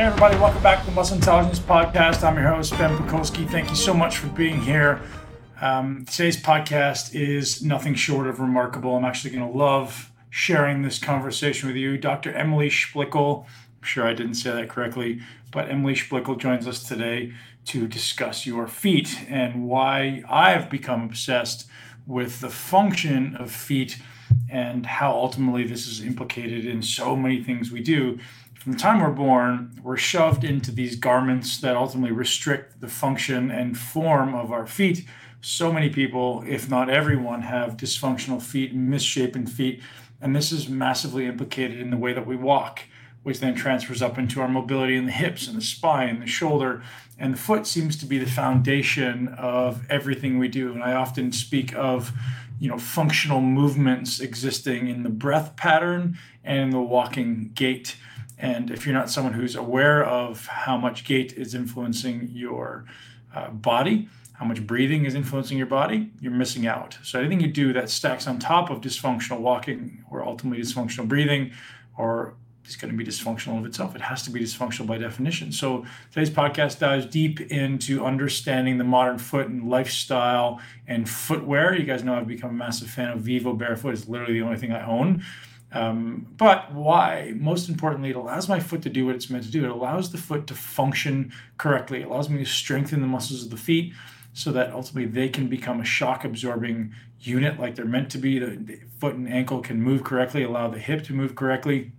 Hey, everybody, welcome back to the Muscle Intelligence Podcast. I'm your host, Ben Pakulski. Thank you so much for being here. Um, today's podcast is nothing short of remarkable. I'm actually going to love sharing this conversation with you. Dr. Emily Schplickel, I'm sure I didn't say that correctly, but Emily Schplickel joins us today to discuss your feet and why I've become obsessed with the function of feet and how ultimately this is implicated in so many things we do from the time we're born, we're shoved into these garments that ultimately restrict the function and form of our feet. So many people, if not everyone, have dysfunctional feet, misshapen feet, and this is massively implicated in the way that we walk, which then transfers up into our mobility in the hips and the spine, and the shoulder, and the foot seems to be the foundation of everything we do. And I often speak of you know functional movements existing in the breath pattern and in the walking gait and if you're not someone who's aware of how much gait is influencing your uh, body, how much breathing is influencing your body, you're missing out. So anything you do that stacks on top of dysfunctional walking or ultimately dysfunctional breathing or is going to be dysfunctional of itself. It has to be dysfunctional by definition. So today's podcast dives deep into understanding the modern foot and lifestyle and footwear. You guys know I've become a massive fan of Vivo Barefoot. It's literally the only thing I own. Um, but why? Most importantly, it allows my foot to do what it's meant to do. It allows the foot to function correctly. It allows me to strengthen the muscles of the feet so that ultimately they can become a shock absorbing unit like they're meant to be. The, the foot and ankle can move correctly, allow the hip to move correctly.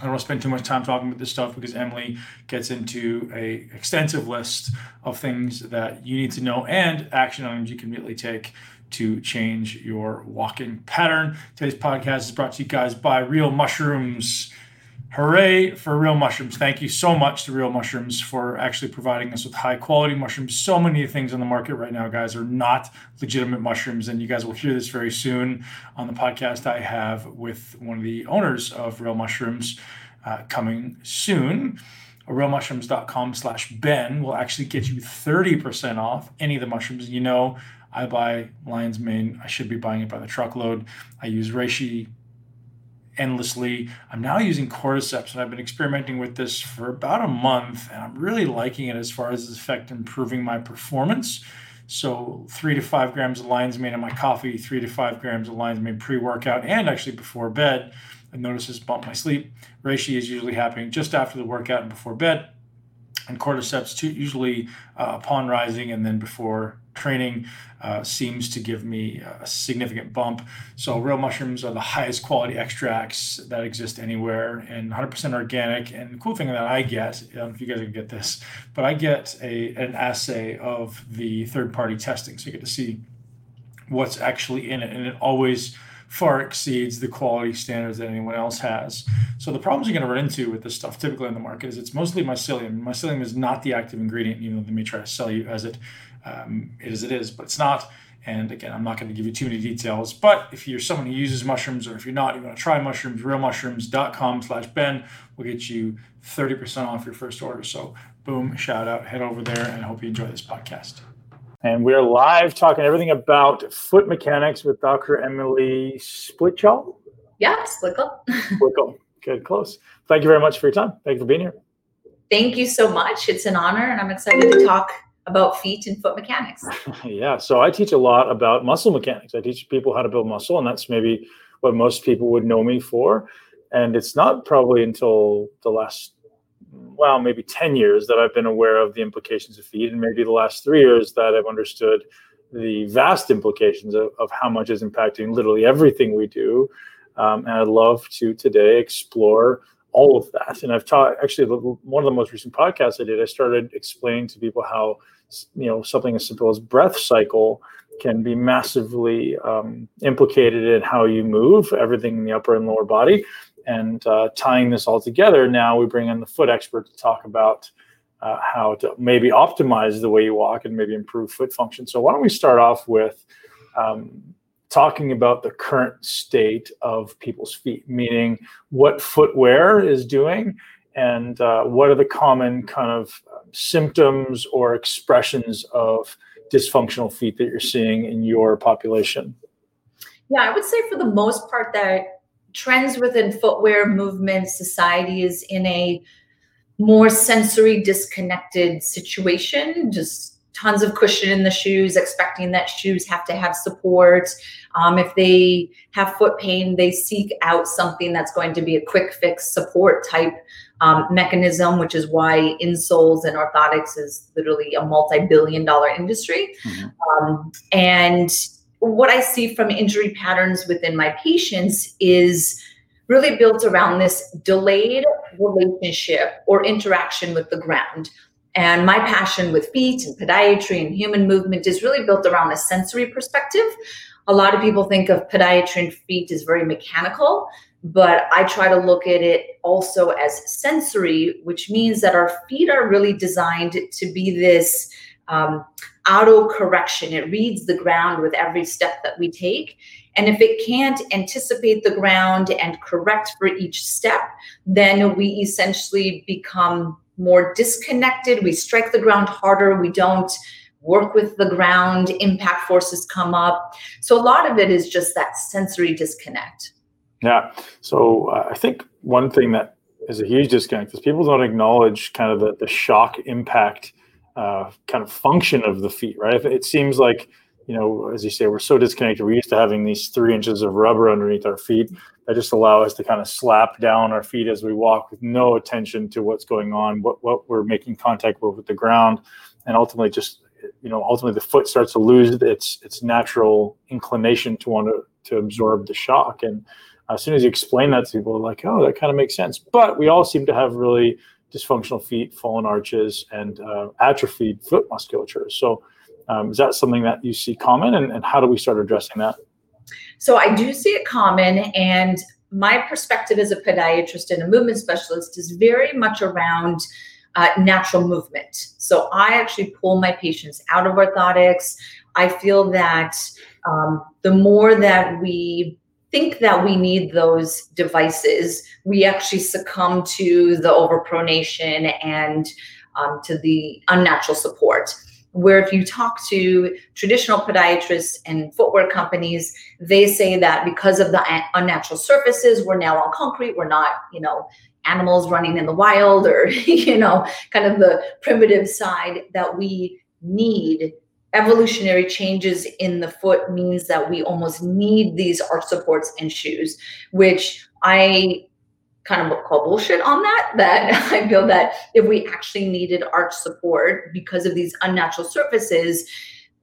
I don't want to spend too much time talking about this stuff because Emily gets into a extensive list of things that you need to know and action items you can immediately take to change your walking pattern. Today's podcast is brought to you guys by Real Mushrooms. Hooray for Real Mushrooms. Thank you so much to Real Mushrooms for actually providing us with high quality mushrooms. So many things on the market right now, guys, are not legitimate mushrooms. And you guys will hear this very soon on the podcast I have with one of the owners of Real Mushrooms uh, coming soon realmushrooms.com slash ben will actually get you 30% off any of the mushrooms you know I buy lion's mane. I should be buying it by the truckload. I use reishi endlessly. I'm now using cordyceps, and I've been experimenting with this for about a month, and I'm really liking it as far as its effect improving my performance. So three to five grams of lion's mane in my coffee, three to five grams of lion's mane pre-workout, and actually before bed. I notice this bump my sleep. Reishi is usually happening just after the workout and before bed, and cordyceps too, usually uh, upon rising and then before training uh, seems to give me a significant bump. So, real mushrooms are the highest quality extracts that exist anywhere and 100% organic. And the cool thing that I get, I don't know if you guys can get this, but I get a, an assay of the third party testing. So, you get to see what's actually in it. And it always far exceeds the quality standards that anyone else has. So the problems you're going to run into with this stuff typically in the market is it's mostly mycelium. Mycelium is not the active ingredient. You know, they may try to sell you as it um, it is it is, but it's not. And again, I'm not going to give you too many details. But if you're someone who uses mushrooms, or if you're not, you want to try mushrooms, realmushrooms.com/ben will get you 30% off your first order. So boom, shout out, head over there, and I hope you enjoy this podcast. And we're live talking everything about foot mechanics with Dr. Emily Splichal. Yeah, Splickle. Splickle. Good, close. Thank you very much for your time. Thank you for being here. Thank you so much. It's an honor, and I'm excited to talk about feet and foot mechanics. yeah. So I teach a lot about muscle mechanics. I teach people how to build muscle, and that's maybe what most people would know me for. And it's not probably until the last, well, maybe 10 years that I've been aware of the implications of feet, and maybe the last three years that I've understood the vast implications of, of how much is impacting literally everything we do. Um, and I'd love to today explore all of that. And I've taught actually one of the most recent podcasts I did, I started explaining to people how you know something as simple as breath cycle can be massively um, implicated in how you move everything in the upper and lower body. And uh, tying this all together now we bring in the foot expert to talk about uh, how to maybe optimize the way you walk and maybe improve foot function. So why don't we start off with um, talking about the current state of people's feet meaning what footwear is doing and uh, what are the common kind of symptoms or expressions of dysfunctional feet that you're seeing in your population? Yeah, I would say for the most part that trends within footwear movement society is in a more sensory disconnected situation, just tons of cushion in the shoes, expecting that shoes have to have support. Um, if they have foot pain, they seek out something that's going to be a quick fix support type um, mechanism, which is why insoles and orthotics is literally a multi billion dollar industry. Mm-hmm. Um, and what I see from injury patterns within my patients is really built around this delayed relationship or interaction with the ground. And my passion with feet and podiatry and human movement is really built around a sensory perspective. A lot of people think of podiatry and feet as very mechanical, but I try to look at it also as sensory, which means that our feet are really designed to be this um, auto correction. It reads the ground with every step that we take. And if it can't anticipate the ground and correct for each step, then we essentially become more disconnected. We strike the ground harder. We don't work with the ground. Impact forces come up. So a lot of it is just that sensory disconnect. Yeah. So uh, I think one thing that is a huge disconnect is people don't acknowledge kind of the, the shock impact uh, kind of function of the feet, right? It seems like you know, as you say, we're so disconnected. We're used to having these three inches of rubber underneath our feet that just allow us to kind of slap down our feet as we walk with no attention to what's going on, what, what we're making contact with with the ground, and ultimately just you know ultimately the foot starts to lose its its natural inclination to want to to absorb the shock. And as soon as you explain that to people, like, oh, that kind of makes sense. But we all seem to have really dysfunctional feet, fallen arches, and uh, atrophied foot musculature. So um, is that something that you see common, and, and how do we start addressing that? So I do see it common, and my perspective as a podiatrist and a movement specialist is very much around uh, natural movement. So I actually pull my patients out of orthotics. I feel that um, the more that we think that we need those devices, we actually succumb to the overpronation and um, to the unnatural support where if you talk to traditional podiatrists and footwear companies they say that because of the unnatural surfaces we're now on concrete we're not you know animals running in the wild or you know kind of the primitive side that we need. Evolutionary changes in the foot means that we almost need these arch supports and shoes which i kind of call bullshit on that. That I feel that if we actually needed arch support because of these unnatural surfaces,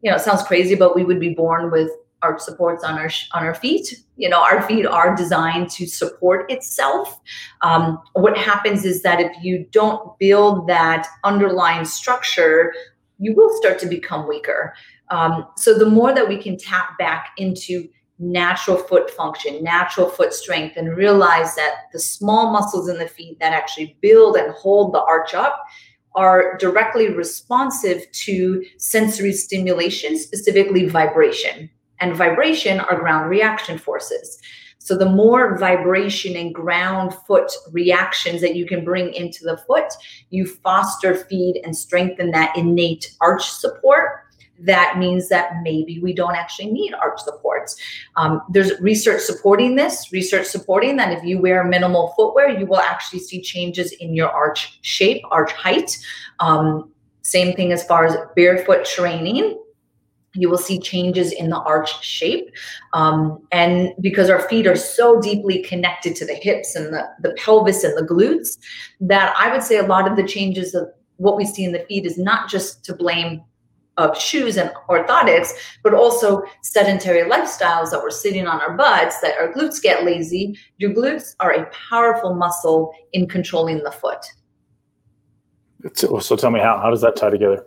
you know, it sounds crazy, but we would be born with arch supports on our on our feet. You know, our feet are designed to support itself. Um, what happens is that if you don't build that underlying structure, you will start to become weaker. Um, so the more that we can tap back into natural foot function, natural foot strength, and realize that the small muscles in the feet that actually build and hold the arch up are directly responsive to sensory stimulation, specifically vibration. And vibration are ground reaction forces. So, the more vibration and ground foot reactions that you can bring into the foot, you foster, feed, and strengthen that innate arch support that means that maybe we don't actually need arch supports. Um, there's research supporting this, research supporting that if you wear minimal footwear, you will actually see changes in your arch shape, arch height. Um, same thing as far as barefoot training. You will see changes in the arch shape. Um, and because our feet are so deeply connected to the hips and the, the pelvis and the glutes, that I would say a lot of the changes of what we see in the feet is not just to blame of shoes and orthotics, but also sedentary lifestyles that we're sitting on our butts, that our glutes get lazy. Your glutes are a powerful muscle in controlling the foot. So, so tell me how, how does that tie together?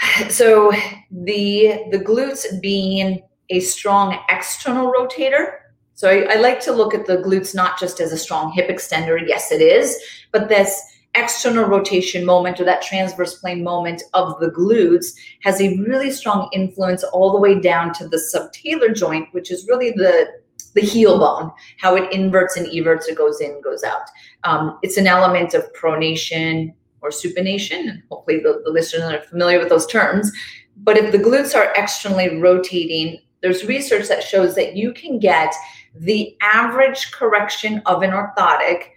So the the glutes being a strong external rotator. So I, I like to look at the glutes not just as a strong hip extender. Yes, it is, but this external rotation moment or that transverse plane moment of the glutes has a really strong influence all the way down to the subtalar joint, which is really the the heel bone, how it inverts and everts, it goes in, goes out. Um, it's an element of pronation or supination. Hopefully, the, the listeners are familiar with those terms. But if the glutes are externally rotating, there's research that shows that you can get the average correction of an orthotic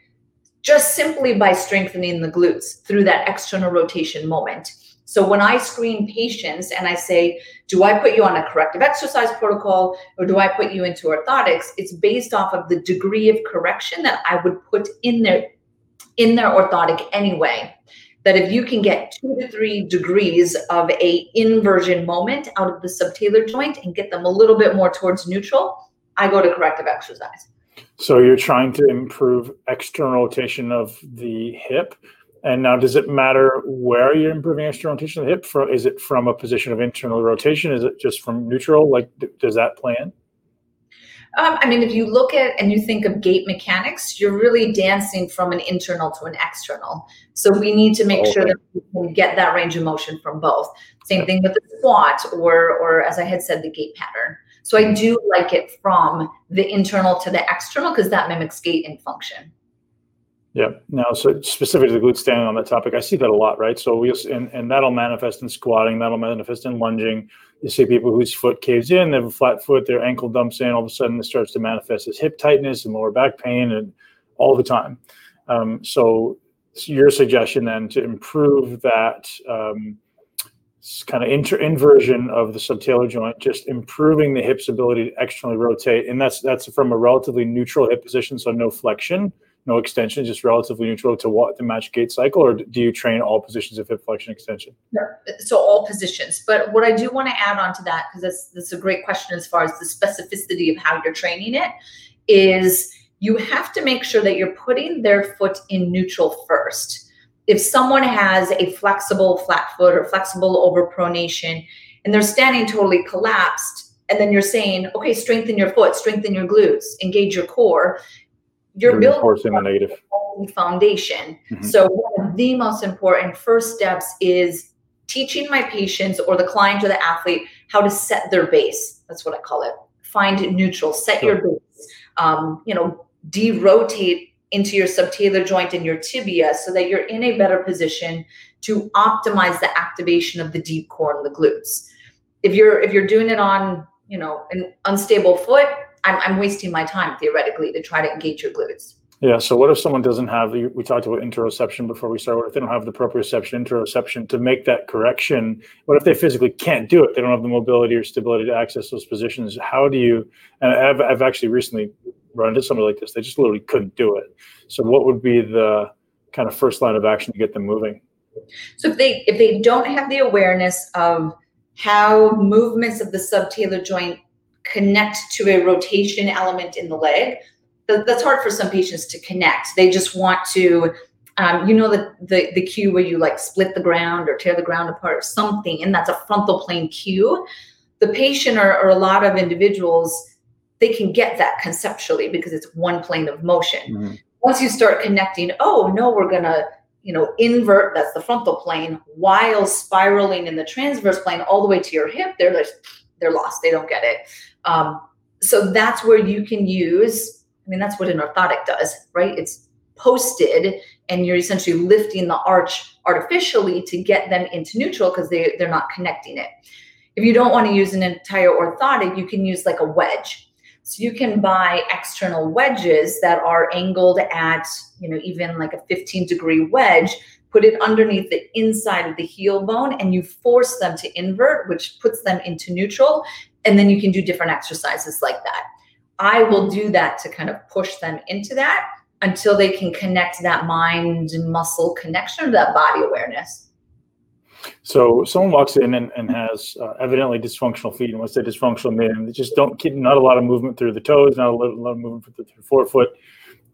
just simply by strengthening the glutes through that external rotation moment. So when I screen patients and I say, do I put you on a corrective exercise protocol or do I put you into orthotics? It's based off of the degree of correction that I would put in their in their orthotic anyway. That if you can get two to three degrees of a inversion moment out of the subtalar joint and get them a little bit more towards neutral, I go to corrective exercise. So you're trying to improve external rotation of the hip and now, does it matter where you're improving external rotation of the hip? From is it from a position of internal rotation? Is it just from neutral? Like, does that play in? Um, I mean, if you look at and you think of gait mechanics, you're really dancing from an internal to an external. So we need to make okay. sure that we can get that range of motion from both. Same thing with the squat, or or as I had said, the gait pattern. So I do like it from the internal to the external because that mimics gait and function. Yeah. Now, so specifically the glute standing on that topic, I see that a lot, right? So we and, and that'll manifest in squatting, that'll manifest in lunging. You see people whose foot caves in, they have a flat foot, their ankle dumps in, all of a sudden it starts to manifest as hip tightness and lower back pain and all the time. Um, so your suggestion then to improve that um, kind of inter- inversion of the subtalar joint, just improving the hip's ability to externally rotate, and that's that's from a relatively neutral hip position, so no flexion no extension, just relatively neutral to what the match gait cycle, or do you train all positions of hip flexion extension? So all positions. But what I do want to add on to that, because that's that's a great question as far as the specificity of how you're training it, is you have to make sure that you're putting their foot in neutral first. If someone has a flexible flat foot or flexible overpronation and they're standing totally collapsed, and then you're saying, okay, strengthen your foot, strengthen your glutes, engage your core, you're building the negative foundation. Mm-hmm. So one of the most important first steps is teaching my patients or the client or the athlete how to set their base. That's what I call it. Find neutral, set sure. your base. Um, you know, derotate into your subtalar joint and your tibia so that you're in a better position to optimize the activation of the deep core and the glutes. If you're if you're doing it on, you know, an unstable foot, I'm, I'm wasting my time theoretically to try to engage your glutes. Yeah. So what if someone doesn't have we talked about interoception before we started, if they don't have the proprioception, interoception to make that correction? What if they physically can't do it? They don't have the mobility or stability to access those positions. How do you, and I've, I've actually recently run into somebody like this. They just literally couldn't do it. So what would be the kind of first line of action to get them moving? So if they, if they don't have the awareness of how movements of the subtalar joint connect to a rotation element in the leg. That's hard for some patients to connect. They just want to, um, you know, the, the the cue where you like split the ground or tear the ground apart or something, and that's a frontal plane cue. The patient or, or a lot of individuals, they can get that conceptually because it's one plane of motion. Mm-hmm. Once you start connecting, oh no, we're gonna you know invert that's the frontal plane while spiraling in the transverse plane all the way to your hip they're like they're lost they don't get it um, so that's where you can use, I mean, that's what an orthotic does, right? It's posted and you're essentially lifting the arch artificially to get them into neutral because they, they're not connecting it. If you don't want to use an entire orthotic, you can use like a wedge. So you can buy external wedges that are angled at, you know, even like a 15 degree wedge, put it underneath the inside of the heel bone, and you force them to invert, which puts them into neutral and then you can do different exercises like that. I will do that to kind of push them into that until they can connect that mind muscle connection to that body awareness. So someone walks in and, and has uh, evidently dysfunctional feet, and once they dysfunctional, meaning they just don't get not a lot of movement through the toes, not a lot, a lot of movement through the forefoot.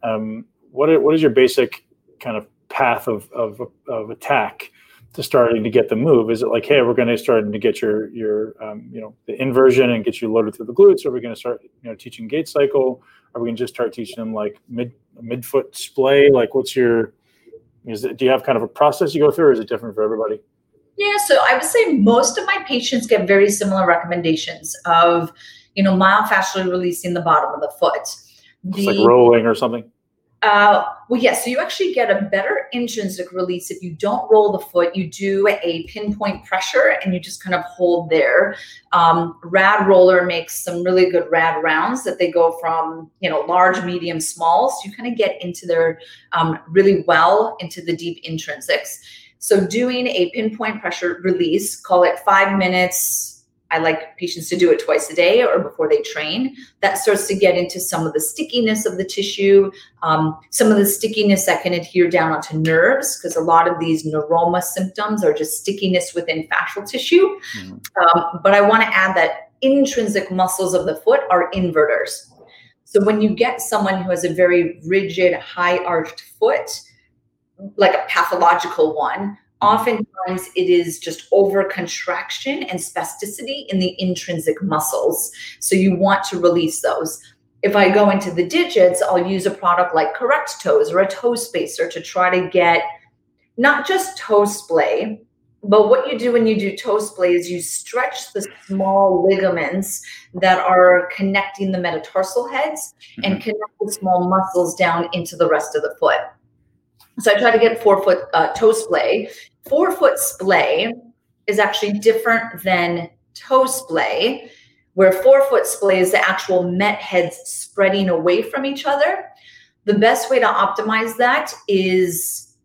Um, what are, what is your basic kind of path of, of, of attack to starting to get the move? Is it like, hey, we're going to start to get your your um, you know the inversion and get you loaded through the glutes? Are we going to start you know teaching gait cycle? Are we going to just start teaching them like mid midfoot splay? Like, what's your is it, do you have kind of a process you go through, or is it different for everybody? Yeah, so I would say most of my patients get very similar recommendations of you know myofascially releasing the bottom of the foot. The, it's like rolling or something. Uh, well, yes. So you actually get a better intrinsic release if you don't roll the foot. You do a pinpoint pressure and you just kind of hold there. Um, rad roller makes some really good rad rounds that they go from you know large, medium, small. So you kind of get into their um, really well into the deep intrinsics. So doing a pinpoint pressure release, call it five minutes, I like patients to do it twice a day or before they train. That starts to get into some of the stickiness of the tissue, um, some of the stickiness that can adhere down onto nerves, because a lot of these neuroma symptoms are just stickiness within fascial tissue. Mm-hmm. Um, but I want to add that intrinsic muscles of the foot are inverters. So when you get someone who has a very rigid, high arched foot, like a pathological one, Oftentimes, it is just over contraction and spasticity in the intrinsic muscles. So, you want to release those. If I go into the digits, I'll use a product like Correct Toes or a toe spacer to try to get not just toe splay, but what you do when you do toe splay is you stretch the small ligaments that are connecting the metatarsal heads mm-hmm. and connect the small muscles down into the rest of the foot. So I try to get forefoot uh, toe splay. Forefoot splay is actually different than toe splay, where forefoot splay is the actual met heads spreading away from each other. The best way to optimize that is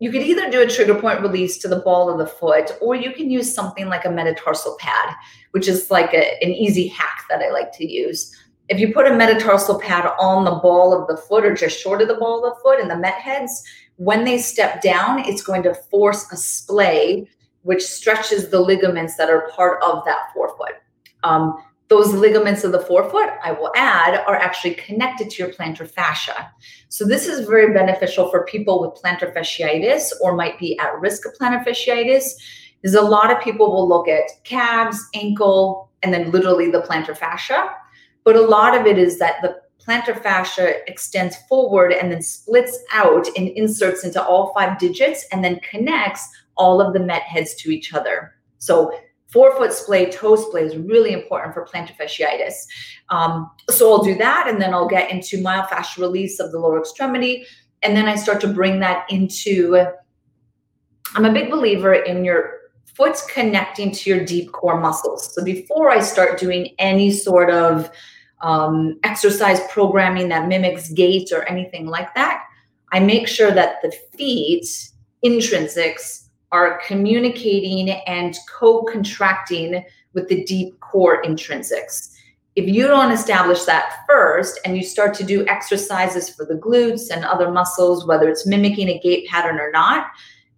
you could either do a trigger point release to the ball of the foot, or you can use something like a metatarsal pad, which is like a, an easy hack that I like to use. If you put a metatarsal pad on the ball of the foot or just short of the ball of the foot in the met heads, when they step down, it's going to force a splay, which stretches the ligaments that are part of that forefoot. Um, those ligaments of the forefoot, I will add, are actually connected to your plantar fascia. So this is very beneficial for people with plantar fasciitis or might be at risk of plantar fasciitis. Is a lot of people will look at calves, ankle, and then literally the plantar fascia. But a lot of it is that the plantar fascia extends forward and then splits out and inserts into all five digits and then connects all of the met heads to each other. So forefoot splay, toe splay is really important for plantar fasciitis. Um, so I'll do that and then I'll get into myofascial release of the lower extremity. And then I start to bring that into, I'm a big believer in your foot's connecting to your deep core muscles. So before I start doing any sort of um, exercise programming that mimics gait or anything like that, I make sure that the feet intrinsics are communicating and co contracting with the deep core intrinsics. If you don't establish that first and you start to do exercises for the glutes and other muscles, whether it's mimicking a gait pattern or not,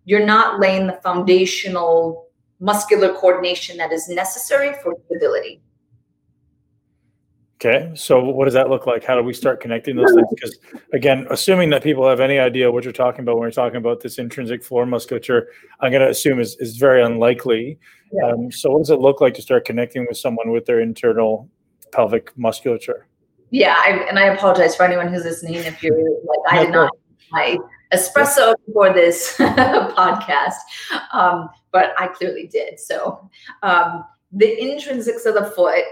you're not laying the foundational muscular coordination that is necessary for stability. Okay, so what does that look like? How do we start connecting those things? Because again, assuming that people have any idea what you're talking about when you're talking about this intrinsic floor musculature, I'm going to assume is, is very unlikely. Yeah. Um, so what does it look like to start connecting with someone with their internal pelvic musculature? Yeah, I, and I apologize for anyone who's listening if you're like I did not my espresso for this podcast, um, but I clearly did. So um, the intrinsics of the foot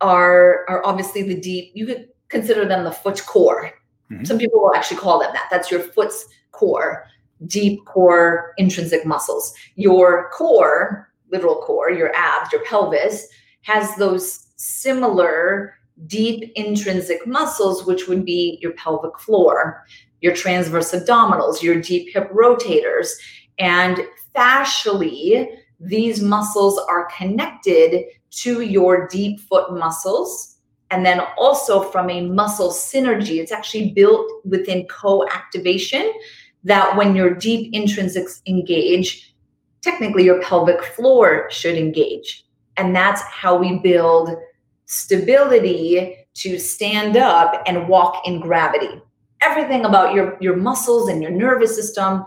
are are obviously the deep. You could consider them the foot core. Mm-hmm. Some people will actually call them that. That's your foot's core, deep core intrinsic muscles. Your core, literal core, your abs, your pelvis has those similar deep intrinsic muscles, which would be your pelvic floor, your transverse abdominals, your deep hip rotators. And fascially, these muscles are connected to your deep foot muscles. And then also from a muscle synergy, it's actually built within co activation that when your deep intrinsics engage, technically your pelvic floor should engage. And that's how we build stability to stand up and walk in gravity. Everything about your, your muscles and your nervous system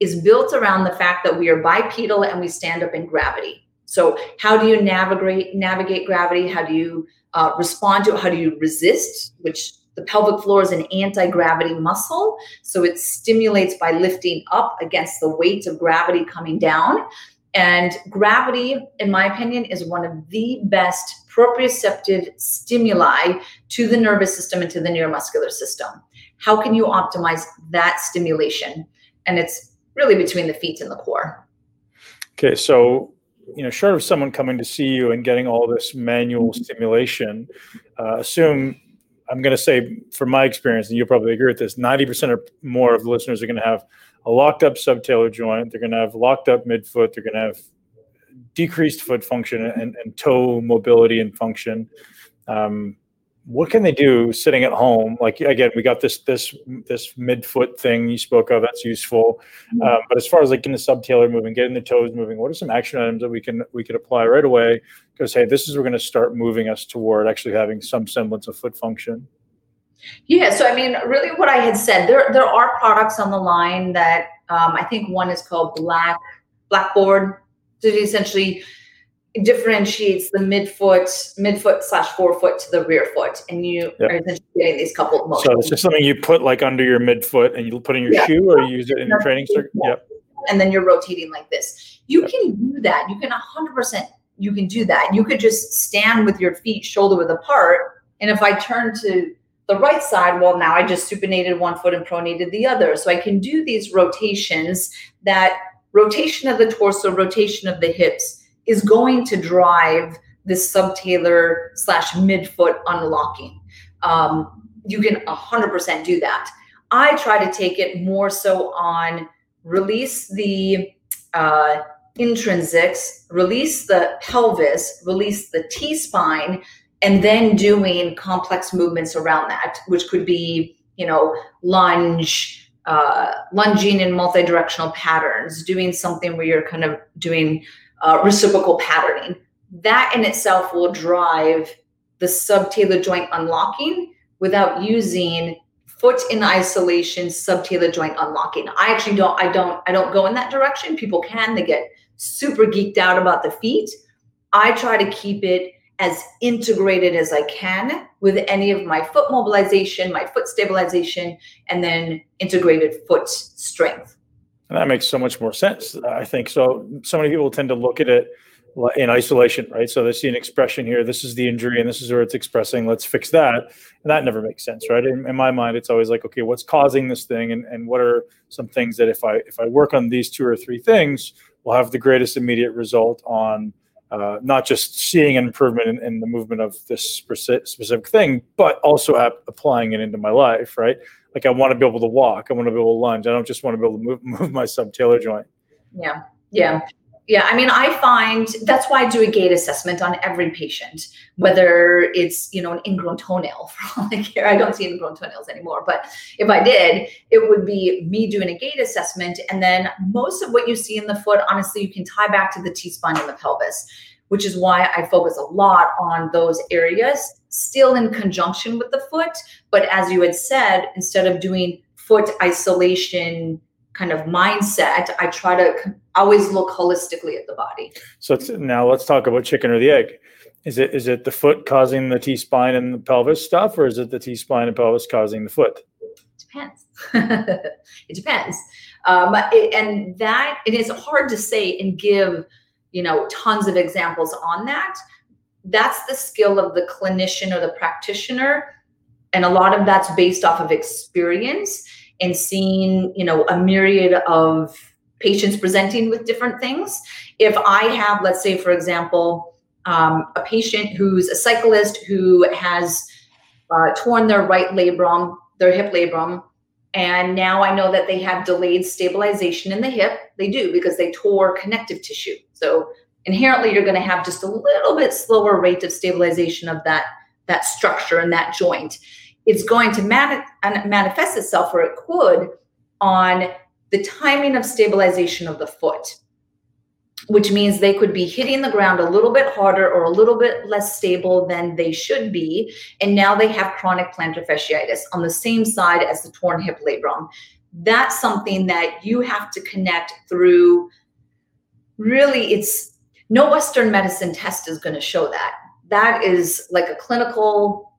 is built around the fact that we are bipedal and we stand up in gravity. So, how do you navigate navigate gravity? How do you uh, respond to it? How do you resist? Which the pelvic floor is an anti gravity muscle, so it stimulates by lifting up against the weight of gravity coming down. And gravity, in my opinion, is one of the best proprioceptive stimuli to the nervous system and to the neuromuscular system. how can you optimize that stimulation? And it's really between the feet and the core. Okay, so you know, short of someone coming to see you and getting all this manual stimulation, uh, assume I'm going to say, from my experience, and you'll probably agree with this, 90% or more of the listeners are going to have a locked up subtalar joint. They're going to have locked up midfoot. They're going to have decreased foot function and, and toe mobility and function. Um, what can they do sitting at home? Like again, we got this this this midfoot thing you spoke of that's useful. Mm-hmm. Um, but as far as like getting the subtalar moving, getting the toes moving, what are some action items that we can we could apply right away? Because hey, this is we're going to start moving us toward actually having some semblance of foot function. Yeah, so I mean, really, what I had said there there are products on the line that um, I think one is called Black Blackboard. So essentially differentiates the midfoot, midfoot slash forefoot to the rear foot, and you yep. are essentially getting these couple of motions. So it's just something you put like under your midfoot, and you put in your yeah. shoe, or you use it in your training circuit. Yep. And then you're rotating like this. You yep. can do that. You can 100%. You can do that. You could just stand with your feet shoulder width apart, and if I turn to the right side, well, now I just supinated one foot and pronated the other. So I can do these rotations. That rotation of the torso, rotation of the hips is going to drive this subtalar slash midfoot unlocking. Um, you can 100% do that. I try to take it more so on release the uh, intrinsics, release the pelvis, release the T spine, and then doing complex movements around that, which could be, you know, lunge, uh, lunging in multi-directional patterns, doing something where you're kind of doing uh, reciprocal patterning. That in itself will drive the subtalar joint unlocking without using foot in isolation subtalar joint unlocking. I actually don't I don't I don't go in that direction. People can they get super geeked out about the feet. I try to keep it as integrated as I can with any of my foot mobilization, my foot stabilization, and then integrated foot strength. And that makes so much more sense. I think so. So many people tend to look at it in isolation, right? So they see an expression here. This is the injury, and this is where it's expressing. Let's fix that, and that never makes sense, right? In, in, my mind, it's always like, okay, what's causing this thing, and, and what are some things that if I if I work on these two or three things, will have the greatest immediate result on uh, not just seeing an improvement in, in, the movement of this specific thing, but also ap- applying it into my life, right? Like I want to be able to walk. I want to be able to lunge. I don't just want to be able to move, move my subtalar joint. Yeah. Yeah. Yeah. I mean, I find that's why I do a gait assessment on every patient, whether it's, you know, an ingrown toenail for all I care. I don't see ingrown toenails anymore. But if I did, it would be me doing a gait assessment. And then most of what you see in the foot, honestly, you can tie back to the T spine and the pelvis, which is why I focus a lot on those areas still in conjunction with the foot. But as you had said, instead of doing foot isolation kind of mindset, I try to always look holistically at the body. So now let's talk about chicken or the egg. Is it is it the foot causing the T spine and the pelvis stuff, or is it the T spine and pelvis causing the foot? Depends. it depends, um, it, and that it is hard to say and give you know tons of examples on that that's the skill of the clinician or the practitioner. And a lot of that's based off of experience and seeing you know a myriad of patients presenting with different things. If i have let's say for example um, a patient who's a cyclist who has uh, torn their right labrum their hip labrum and now i know that they have delayed stabilization in the hip they do because they tore connective tissue. So inherently you're going to have just a little bit slower rate of stabilization of that that structure and that joint. It's going to mani- manifest itself or it could on the timing of stabilization of the foot which means they could be hitting the ground a little bit harder or a little bit less stable than they should be and now they have chronic plantar fasciitis on the same side as the torn hip labrum. That's something that you have to connect through. Really it's no Western medicine test is going to show that. That is like a clinical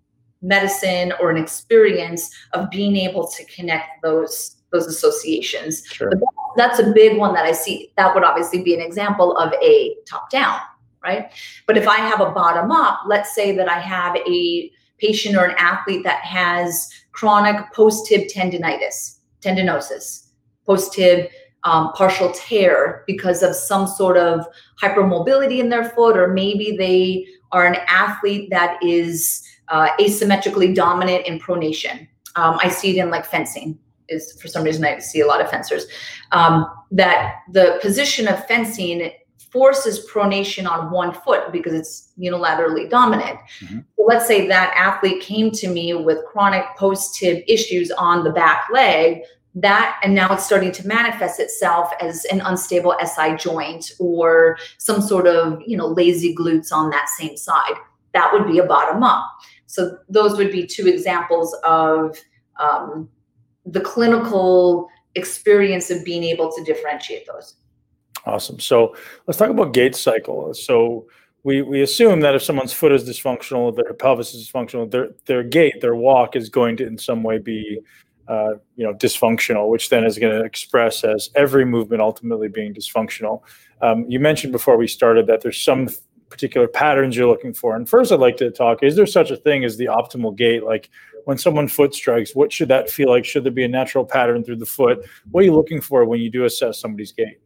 medicine or an experience of being able to connect those those associations. Sure. that's a big one that I see. That would obviously be an example of a top down, right? But if I have a bottom up, let's say that I have a patient or an athlete that has chronic post-tib tendinitis, tendinosis, post-tib um, partial tear because of some sort of hypermobility in their foot, or maybe they are an athlete that is uh, asymmetrically dominant in pronation. Um, I see it in like fencing. Is for some reason I see a lot of fencers um, that the position of fencing forces pronation on one foot because it's unilaterally dominant. Mm-hmm. So let's say that athlete came to me with chronic post tib issues on the back leg that and now it's starting to manifest itself as an unstable SI joint or some sort of you know lazy glutes on that same side. That would be a bottom up. So those would be two examples of um, the clinical experience of being able to differentiate those. Awesome. So let's talk about gait cycle. So we we assume that if someone's foot is dysfunctional, their pelvis is dysfunctional, their their gait, their walk is going to in some way be uh, you know dysfunctional, which then is going to express as every movement ultimately being dysfunctional. Um, you mentioned before we started that there's some particular patterns you're looking for. And first, I'd like to talk: is there such a thing as the optimal gait? Like when someone foot strikes, what should that feel like? Should there be a natural pattern through the foot? What are you looking for when you do assess somebody's gait?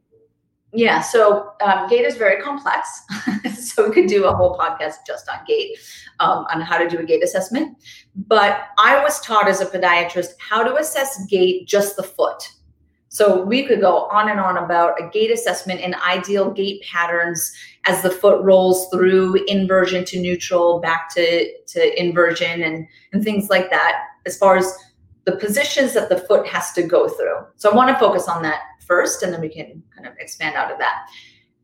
Yeah, so um, gait is very complex. so we could do a whole podcast just on gait, um, on how to do a gait assessment. But I was taught as a podiatrist how to assess gait just the foot. So we could go on and on about a gait assessment and ideal gait patterns as the foot rolls through inversion to neutral, back to, to inversion, and, and things like that, as far as the positions that the foot has to go through. So I want to focus on that first, and then we can kind of expand out of that.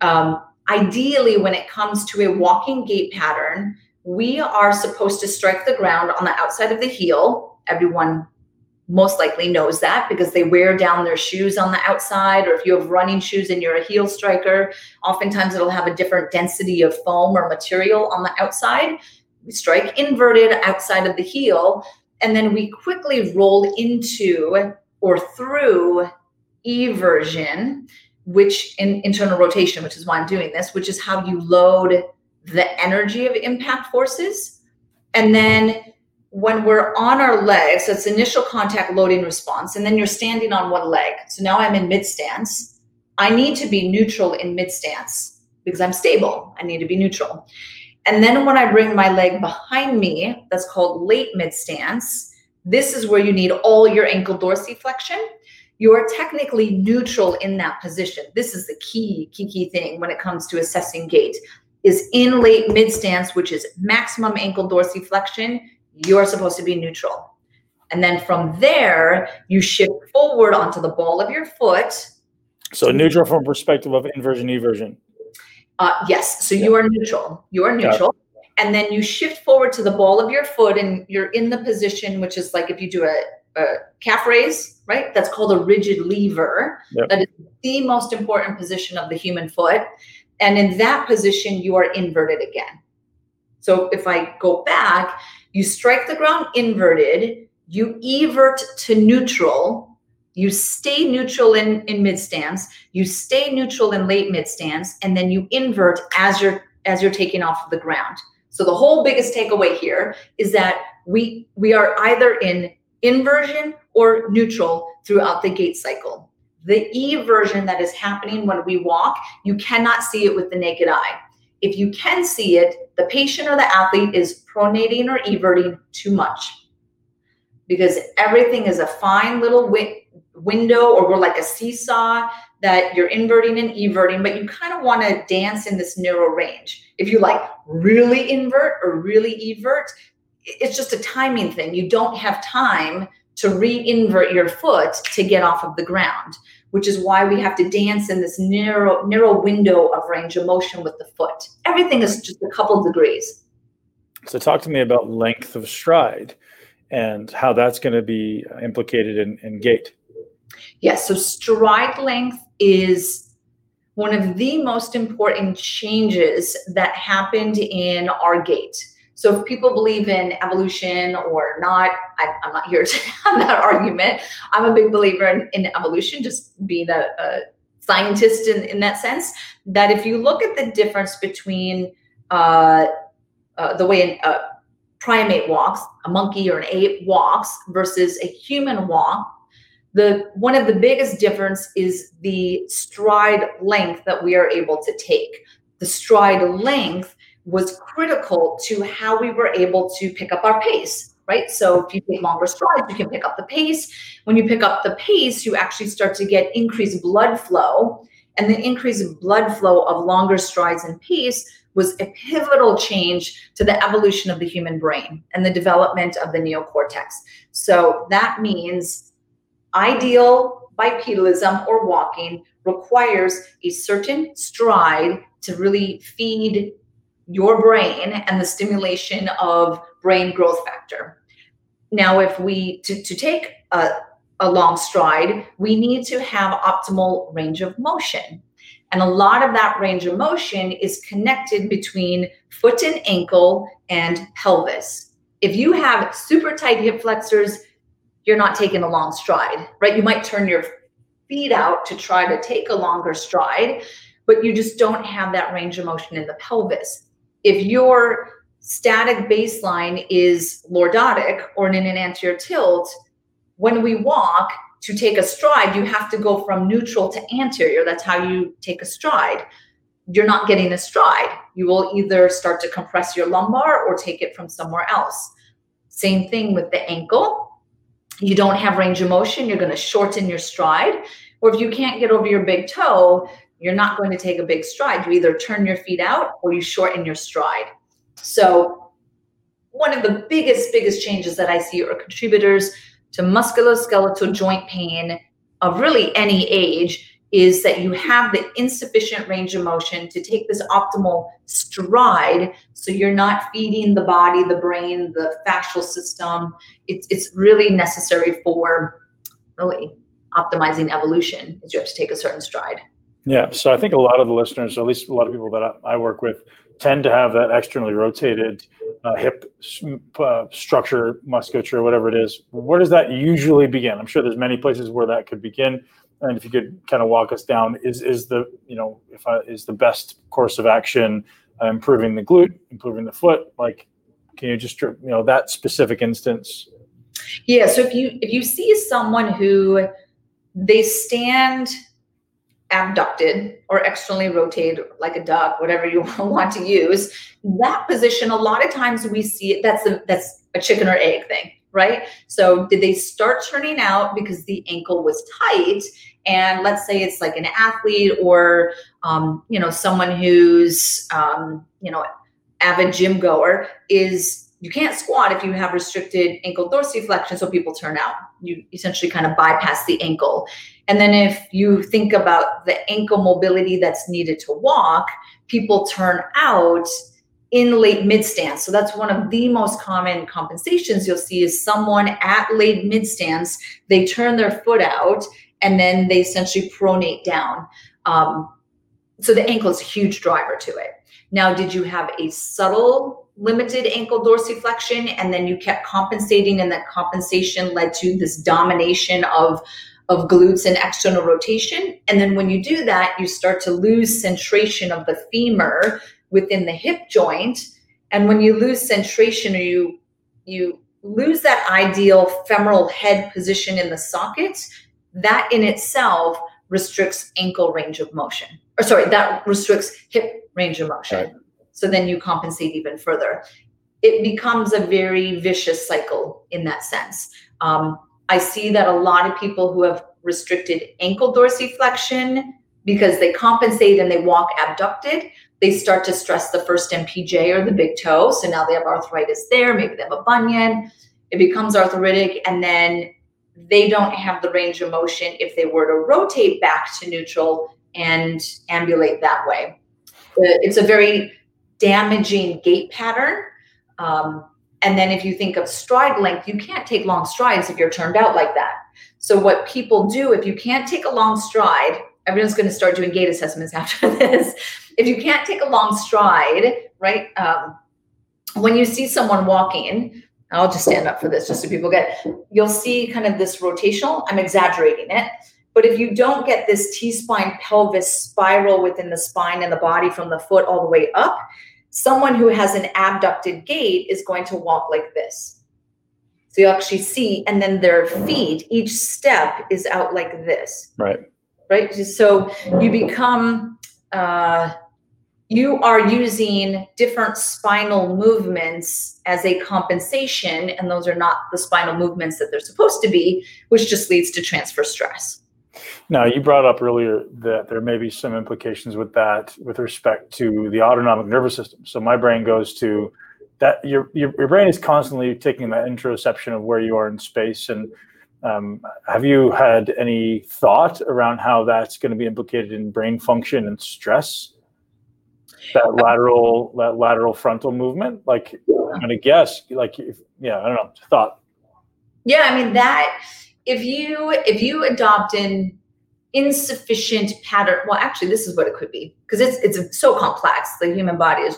Um, ideally, when it comes to a walking gait pattern, we are supposed to strike the ground on the outside of the heel. Everyone most likely knows that because they wear down their shoes on the outside, or if you have running shoes and you're a heel striker, oftentimes it'll have a different density of foam or material on the outside. We strike inverted outside of the heel, and then we quickly roll into or through eversion, which in internal rotation, which is why I'm doing this, which is how you load the energy of impact forces. And then when we're on our legs, so it's initial contact loading response, and then you're standing on one leg. So now I'm in mid stance. I need to be neutral in mid stance because I'm stable. I need to be neutral. And then when I bring my leg behind me, that's called late mid stance. This is where you need all your ankle dorsiflexion you're technically neutral in that position. This is the key, key, key thing when it comes to assessing gait is in late mid stance, which is maximum ankle dorsiflexion, you're supposed to be neutral. And then from there, you shift forward onto the ball of your foot. So neutral from perspective of inversion, eversion. Uh, yes. So yeah. you are neutral. You are neutral. And then you shift forward to the ball of your foot and you're in the position, which is like if you do a a calf raise, right? That's called a rigid lever. Yep. That is the most important position of the human foot. And in that position, you are inverted again. So if I go back, you strike the ground inverted, you evert to neutral, you stay neutral in, in mid stance, you stay neutral in late mid stance, and then you invert as you're as you're taking off of the ground. So the whole biggest takeaway here is that we we are either in inversion or neutral throughout the gait cycle. The E version that is happening when we walk, you cannot see it with the naked eye. If you can see it, the patient or the athlete is pronating or everting too much because everything is a fine little wi- window or we're like a seesaw that you're inverting and everting, but you kind of want to dance in this narrow range. If you like really invert or really evert, it's just a timing thing. You don't have time to re-invert your foot to get off of the ground, which is why we have to dance in this narrow narrow window of range of motion with the foot. Everything is just a couple degrees. So talk to me about length of stride and how that's going to be implicated in, in gait. Yes, so stride length is one of the most important changes that happened in our gait so if people believe in evolution or not, I, am not here to have that argument. I'm a big believer in, in evolution, just being a, a scientist in, in that sense, that if you look at the difference between uh, uh, the way uh, primate walks, a monkey or an ape walks versus a human walk, the one of the biggest difference is the stride length that we are able to take. The stride length was critical to how we were able to pick up our pace, right? So if you take longer strides, you can pick up the pace. When you pick up the pace, you actually start to get increased blood flow. And the increased blood flow of longer strides and pace was a pivotal change to the evolution of the human brain and the development of the neocortex. So that means ideal bipedalism or walking requires a certain stride to really feed your brain and the stimulation of brain growth factor. Now, if we to, to take a, a long stride, we need to have optimal range of motion. And a lot of that range of motion is connected between foot and ankle and pelvis. If you have super tight hip flexors, you're not taking a long stride, right? You might turn your feet out to try to take a longer stride, but you just don't have that range of motion in the pelvis if your static baseline is lordotic or in an anterior tilt, when we walk to take a stride, you have to go from neutral to anterior. That's how you take a stride. You're not getting a stride. You will either start to compress your lumbar or take it from somewhere else. Same thing with the ankle. You don't have range of motion, you're going to shorten your stride. Or if you can't get over your big toe, you're not going to take a big stride. You either turn your feet out or you shorten your stride. So, one of the biggest, biggest changes that I see are contributors to musculoskeletal joint pain of really any age is that you have the insufficient range of motion to take this optimal stride so you're not feeding the body the brain the fascial system it's, it's really necessary for really optimizing evolution is you have to take a certain stride yeah. So I think a lot of the listeners, at least a lot of people that I work with, tend to have that externally rotated uh, hip uh, structure, musculature, whatever it is. Where does that usually begin? I'm sure there's many places where that could begin. And if you could kind of walk us down, is is the you know if I, is the best course of action uh, improving the glute, improving the foot? Like, can you just you know that specific instance? Yeah. So if you if you see someone who they stand abducted or externally rotated like a duck, whatever you want to use, that position, a lot of times we see it, that's a, that's a chicken or egg thing, right? So did they start turning out because the ankle was tight? And let's say it's like an athlete or, um, you know, someone who's, um, you know, avid gym goer is you can't squat if you have restricted ankle dorsiflexion so people turn out. You essentially kind of bypass the ankle. And then if you think about the ankle mobility that's needed to walk people turn out in late mid stance so that's one of the most common compensations you'll see is someone at late mid stance they turn their foot out and then they essentially pronate down. Um, so the ankle is a huge driver to it. Now did you have a subtle limited ankle dorsiflexion and then you kept compensating and that compensation led to this domination of of glutes and external rotation. And then when you do that you start to lose centration of the femur within the hip joint. And when you lose centration or you you lose that ideal femoral head position in the socket. That in itself restricts ankle range of motion. Or sorry that restricts hip range of motion. So then you compensate even further. It becomes a very vicious cycle in that sense. Um, I see that a lot of people who have restricted ankle dorsiflexion because they compensate and they walk abducted, they start to stress the first MPJ or the big toe. So now they have arthritis there, maybe they have a bunion. It becomes arthritic, and then they don't have the range of motion if they were to rotate back to neutral and ambulate that way. It's a very damaging gait pattern. Um, and then if you think of stride length, you can't take long strides if you're turned out like that. So what people do, if you can't take a long stride, everyone's going to start doing gait assessments after this. If you can't take a long stride, right? Um, when you see someone walking, I'll just stand up for this just so people get, you'll see kind of this rotational, I'm exaggerating it, but if you don't get this T spine pelvis spiral within the spine and the body from the foot all the way up, someone who has an abducted gait is going to walk like this. So you actually see, and then their feet, each step is out like this. Right. Right. So you become, uh, you are using different spinal movements as a compensation, and those are not the spinal movements that they're supposed to be, which just leads to transfer stress. Now, you brought up earlier that there may be some implications with that with respect to the autonomic nervous system. So my brain goes to that your your, your brain is constantly taking that interoception of where you are in space. And um, have you had any thought around how that's going to be implicated in brain function and stress? That lateral that lateral frontal movement, like I'm going to guess, like if, yeah, I don't know, thought. Yeah, I mean that if you if you adopt an insufficient pattern well actually this is what it could be because it's it's so complex. The human body is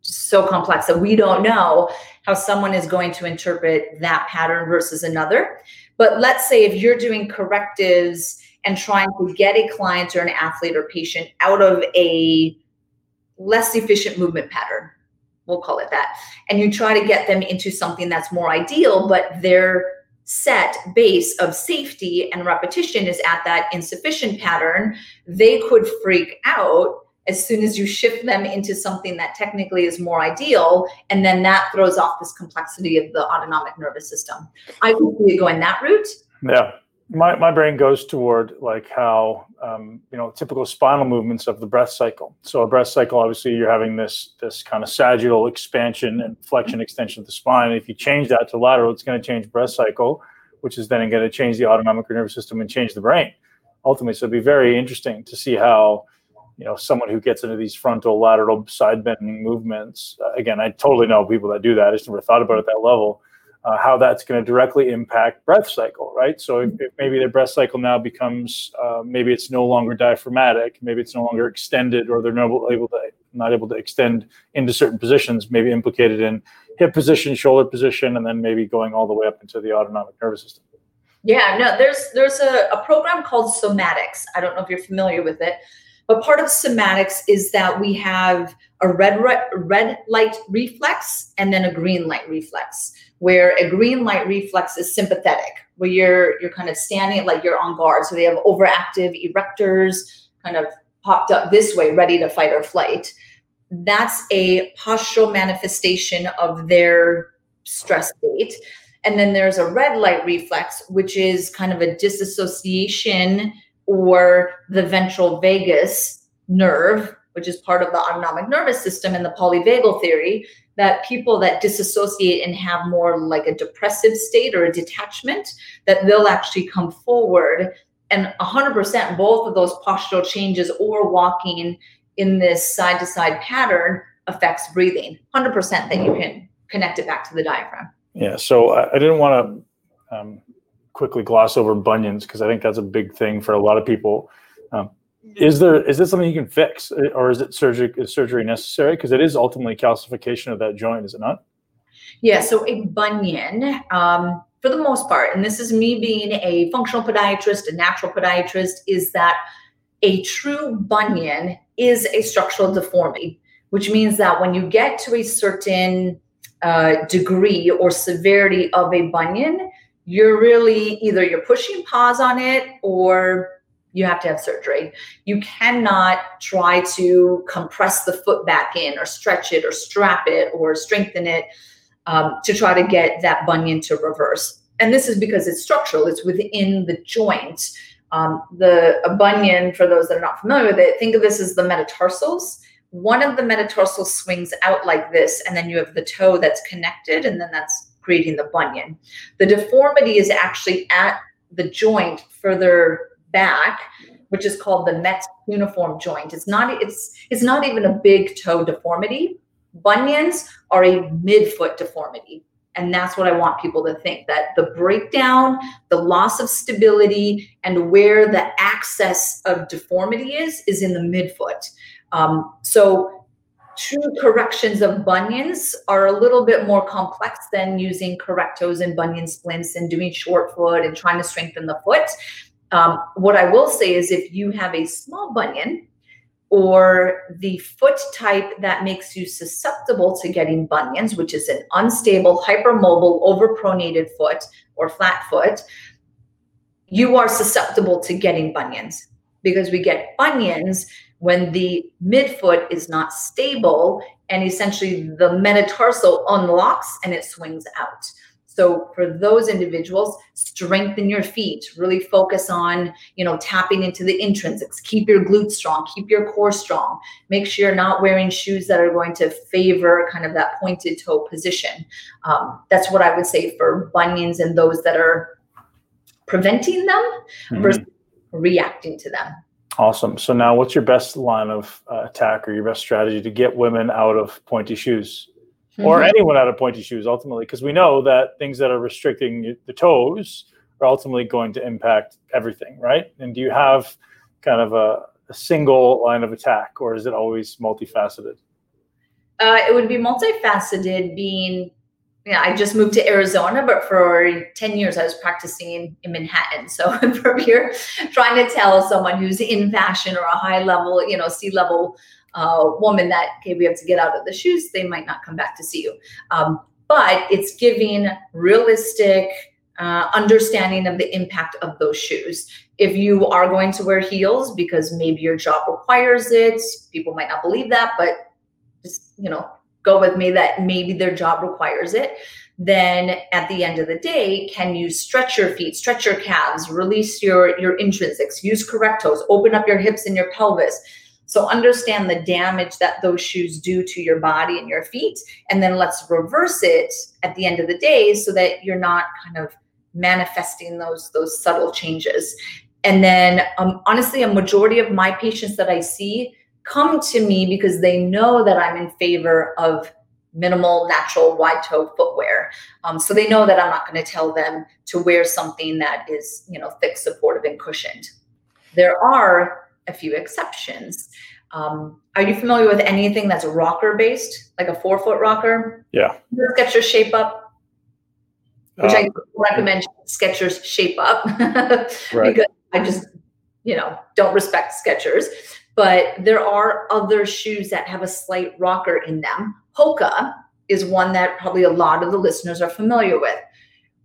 so complex that we don't know how someone is going to interpret that pattern versus another. But let's say if you're doing correctives and trying to get a client or an athlete or patient out of a less efficient movement pattern we'll call it that and you try to get them into something that's more ideal but they're set base of safety and repetition is at that insufficient pattern, they could freak out as soon as you shift them into something that technically is more ideal. And then that throws off this complexity of the autonomic nervous system. I would see it going that route. Yeah. My, my brain goes toward like how um, you know typical spinal movements of the breath cycle. So a breath cycle, obviously, you're having this this kind of sagittal expansion and flexion extension of the spine. If you change that to lateral, it's going to change breath cycle, which is then going to change the autonomic nervous system and change the brain ultimately. So it'd be very interesting to see how you know someone who gets into these frontal lateral side bending movements. Uh, again, I totally know people that do that. I just never thought about it at that level uh, how that's going to directly impact breath cycle, right? So if, if maybe the breath cycle now becomes uh, maybe it's no longer diaphragmatic, maybe it's no longer extended, or they're not able to not able to extend into certain positions, maybe implicated in hip position, shoulder position, and then maybe going all the way up into the autonomic nervous system. Yeah, no, there's there's a, a program called Somatics. I don't know if you're familiar with it, but part of somatics is that we have a red red light reflex and then a green light reflex where a green light reflex is sympathetic, where you're you're kind of standing like you're on guard. So they have overactive erectors kind of popped up this way, ready to fight or flight. That's a postural manifestation of their stress state. And then there's a red light reflex, which is kind of a disassociation or the ventral vagus nerve, which is part of the autonomic nervous system in the polyvagal theory, that people that disassociate and have more like a depressive state or a detachment, that they'll actually come forward. And 100% both of those postural changes or walking in this side to side pattern affects breathing. 100% that you can connect it back to the diaphragm. Yeah. So I, I didn't want to um, quickly gloss over bunions because I think that's a big thing for a lot of people. Um, is there is this something you can fix, or is it surgery is surgery necessary? Because it is ultimately calcification of that joint, is it not? Yeah. So a bunion, um, for the most part, and this is me being a functional podiatrist, a natural podiatrist, is that a true bunion is a structural deformity, which means that when you get to a certain uh, degree or severity of a bunion, you're really either you're pushing pause on it or you have to have surgery. You cannot try to compress the foot back in or stretch it or strap it or strengthen it um, to try to get that bunion to reverse. And this is because it's structural, it's within the joint. Um, the bunion, for those that are not familiar with it, think of this as the metatarsals. One of the metatarsals swings out like this, and then you have the toe that's connected, and then that's creating the bunion. The deformity is actually at the joint further back, which is called the Met cuneiform joint. It's not it's it's not even a big toe deformity. Bunions are a midfoot deformity. And that's what I want people to think that the breakdown, the loss of stability, and where the access of deformity is, is in the midfoot. Um, so true corrections of bunions are a little bit more complex than using Correct Toes and bunion splints and doing short foot and trying to strengthen the foot. Um, what I will say is if you have a small bunion or the foot type that makes you susceptible to getting bunions, which is an unstable, hypermobile, overpronated foot or flat foot, you are susceptible to getting bunions because we get bunions when the midfoot is not stable and essentially the metatarsal unlocks and it swings out. So for those individuals, strengthen your feet, really focus on, you know, tapping into the intrinsics, keep your glutes strong, keep your core strong. Make sure you're not wearing shoes that are going to favor kind of that pointed toe position. Um, that's what I would say for bunions and those that are preventing them mm-hmm. versus reacting to them. Awesome. So now, what's your best line of uh, attack or your best strategy to get women out of pointy shoes, mm-hmm. or anyone out of pointy shoes ultimately? Because we know that things that are restricting the toes are ultimately going to impact everything, right? And do you have kind of a, a single line of attack, or is it always multifaceted? Uh, it would be multifaceted, being yeah, I just moved to Arizona, but for 10 years I was practicing in Manhattan. So from here, trying to tell someone who's in fashion or a high level, you know, C level uh, woman that, okay, we have to get out of the shoes, they might not come back to see you. Um, but it's giving realistic uh, understanding of the impact of those shoes. If you are going to wear heels because maybe your job requires it, people might not believe that, but just, you know, go with me that maybe their job requires it then at the end of the day can you stretch your feet stretch your calves release your your intrinsics use correct toes open up your hips and your pelvis. So understand the damage that those shoes do to your body and your feet and then let's reverse it at the end of the day so that you're not kind of manifesting those those subtle changes. And then um, honestly a majority of my patients that i see come to me because they know that I'm in favor of minimal natural wide toe footwear. Um, so they know that I'm not going to tell them to wear something that is, you know, thick, supportive, and cushioned. There are a few exceptions. Um, are you familiar with anything that's rocker based, like a forefoot rocker? Yeah. Skechers Shape Up, which I recommend Skechers Shape Up right. because I just, you know, don't respect Skechers but there are other shoes that have a slight rocker in them. Hoka is one that probably a lot of the listeners are familiar with.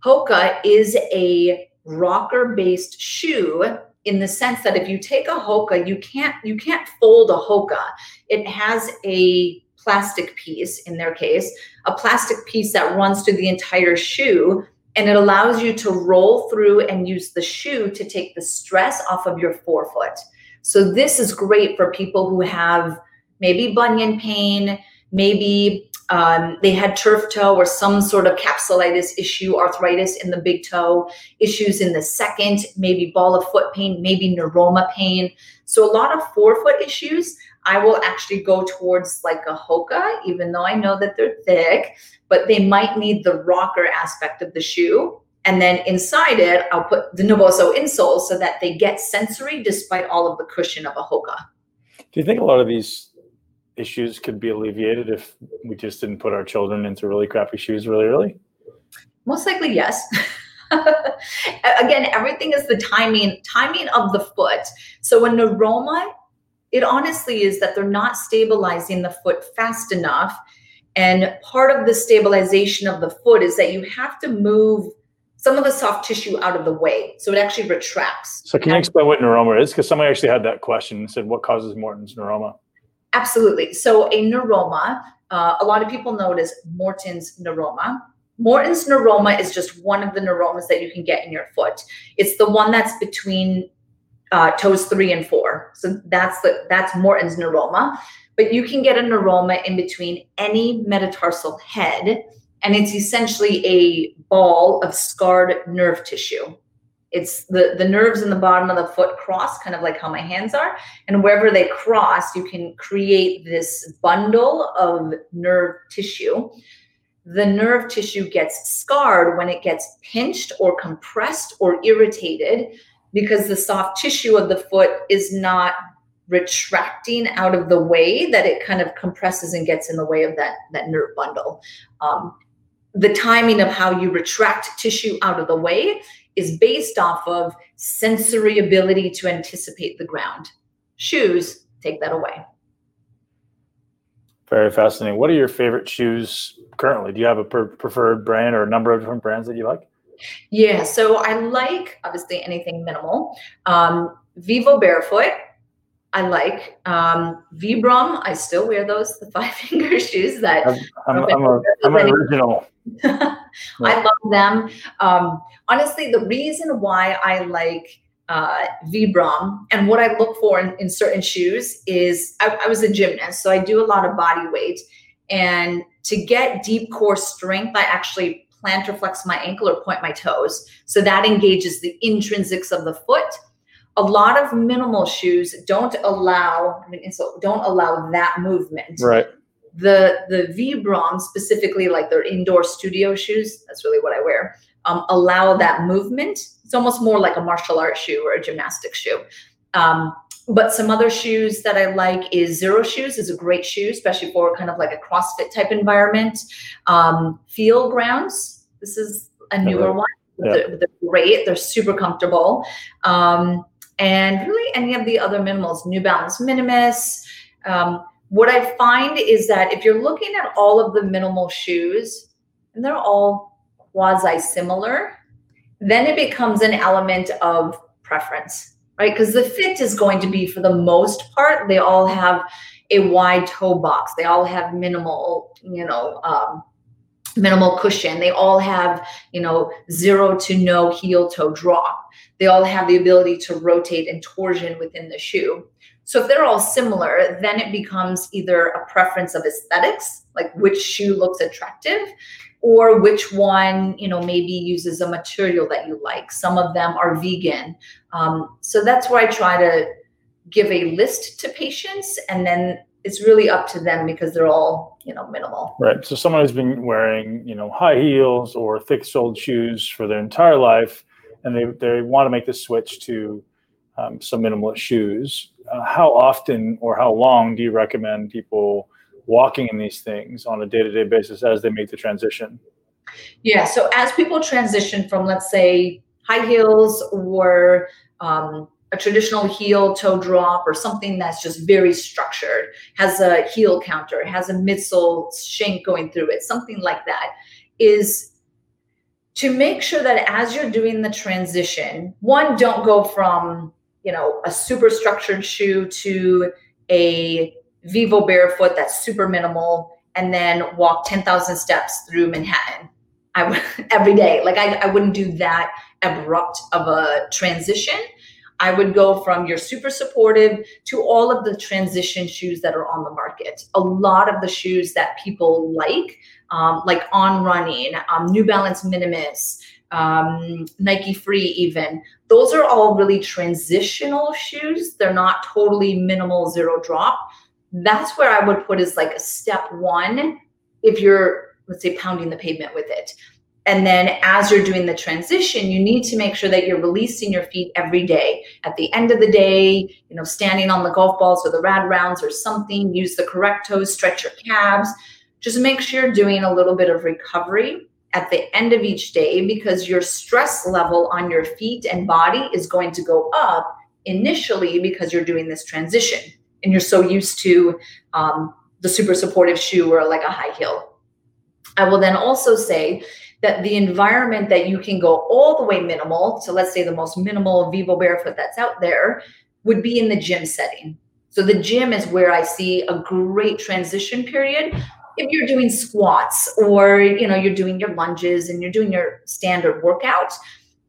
Hoka is a rocker based shoe in the sense that if you take a Hoka, you can't you can't fold a Hoka. It has a plastic piece in their case, a plastic piece that runs through the entire shoe and it allows you to roll through and use the shoe to take the stress off of your forefoot. So this is great for people who have maybe bunion pain, maybe um, they had turf toe or some sort of capsulitis issue, arthritis in the big toe, issues in the second, maybe ball of foot pain, maybe neuroma pain. So a lot of forefoot issues, I will actually go towards like a Hoka, even though I know that they're thick, but they might need the rocker aspect of the shoe and then inside it, I'll put the Naboso insole so that they get sensory despite all of the cushion of a Hoka. Do you think a lot of these issues could be alleviated if we just didn't put our children into really crappy shoes really early? Most likely, yes. Again, everything is the timing, timing of the foot. So a neuroma, it honestly is that they're not stabilizing the foot fast enough. And part of the stabilization of the foot is that you have to move some of the soft tissue out of the way. So it actually retracts. So can you explain what neuroma is? Because somebody actually had that question and said, what causes Morton's neuroma? Absolutely. So a neuroma, uh, a lot of people know it as Morton's neuroma. Morton's neuroma is just one of the neuromas that you can get in your foot. It's the one that's between uh, toes three and four. So that's the that's Morton's neuroma. But you can get a neuroma in between any metatarsal head and it's essentially a ball of scarred nerve tissue. It's the, the nerves in the bottom of the foot cross, kind of like how my hands are. And wherever they cross, you can create this bundle of nerve tissue. The nerve tissue gets scarred when it gets pinched or compressed or irritated because the soft tissue of the foot is not retracting out of the way that it kind of compresses and gets in the way of that, that nerve bundle. Um, the timing of how you retract tissue out of the way is based off of sensory ability to anticipate the ground. Shoes, take that away. Very fascinating. What are your favorite shoes currently? Do you have a per- preferred brand or a number of different brands that you like? Yeah, so I like obviously anything minimal. Um, Vivo Barefoot, I like. Um, Vibram, I still wear those, the five finger shoes that I'm, I'm, I'm, a, I'm original. I love them. Um, honestly, the reason why I like uh, Vibram and what I look for in, in certain shoes is I, I was a gymnast, so I do a lot of body weight. And to get deep core strength, I actually plantar flex my ankle or point my toes. So that engages the intrinsics of the foot. A lot of minimal shoes don't allow, I mean, so don't allow that movement. Right. The the Vibram specifically, like their indoor studio shoes, that's really what I wear. Um, allow that movement. It's almost more like a martial arts shoe or a gymnastic shoe. Um, but some other shoes that I like is Zero Shoes is a great shoe, especially for kind of like a CrossFit type environment. Um, Feel Grounds, this is a newer one. Yeah. They're, they're, great. They're super comfortable. Um, and really any of the other minimals, New Balance Minimus. Um, what I find is that if you're looking at all of the minimal shoes, and they're all quasi similar, then it becomes an element of preference right? Because the fit is going to be, for the most part, they all have a wide toe box. They all have minimal, you know, um, minimal cushion. They all have, you know, zero to no heel toe drop. They all have the ability to rotate and torsion within the shoe. So if they're all similar, then it becomes either a preference of aesthetics, like which shoe looks attractive, or which one you know maybe uses a material that you like. Some of them are vegan. Um, so that's where i try to give a list to patients and then it's really up to them because they're all you know minimal. Right. So someone who's been wearing you know high heels or thick soled shoes for their entire life and they, they want to make the switch to um, some minimalist shoes. Uh, how often or how long do you recommend people walking in these things on a day-to-day basis as they make the transition? Yeah so as people transition from let's say high heels or um, a traditional heel toe drop or something that's just very structured has a heel counter has a midsole shank going through it something like that is to make sure that as you're doing the transition one don't go from you know a super structured shoe to a Vivo barefoot that's super minimal, and then walk 10,000 steps through Manhattan. I every day. Like I, I wouldn't do that abrupt of a transition. I would go from your super supportive to all of the transition shoes that are on the market. A lot of the shoes that people like, um, like On Running, um, New Balance Minimus, um, Nike Free, even, those are all really transitional shoes. They're not totally minimal zero drop that's where I would put as like a step one if you're, let's say, pounding the pavement with it. And then as you're doing the transition, you need to make sure that you're releasing your feet every day. At the end of the day, you know, standing on the golf balls or the rad rounds or something, use the correct toes, stretch your calves. Just make sure you're doing a little bit of recovery at the end of each day because your stress level on your feet and body is going to go up initially because you're doing this transition and you're so used to um, the super supportive shoe or like a high heel. I will then also say that the environment that you can go all the way minimal, so let's say the most minimal Vivo barefoot that's out there, would be in the gym setting. So the gym is where I see a great transition period. If you're doing squats or you know you're doing your lunges and you're doing your standard workout,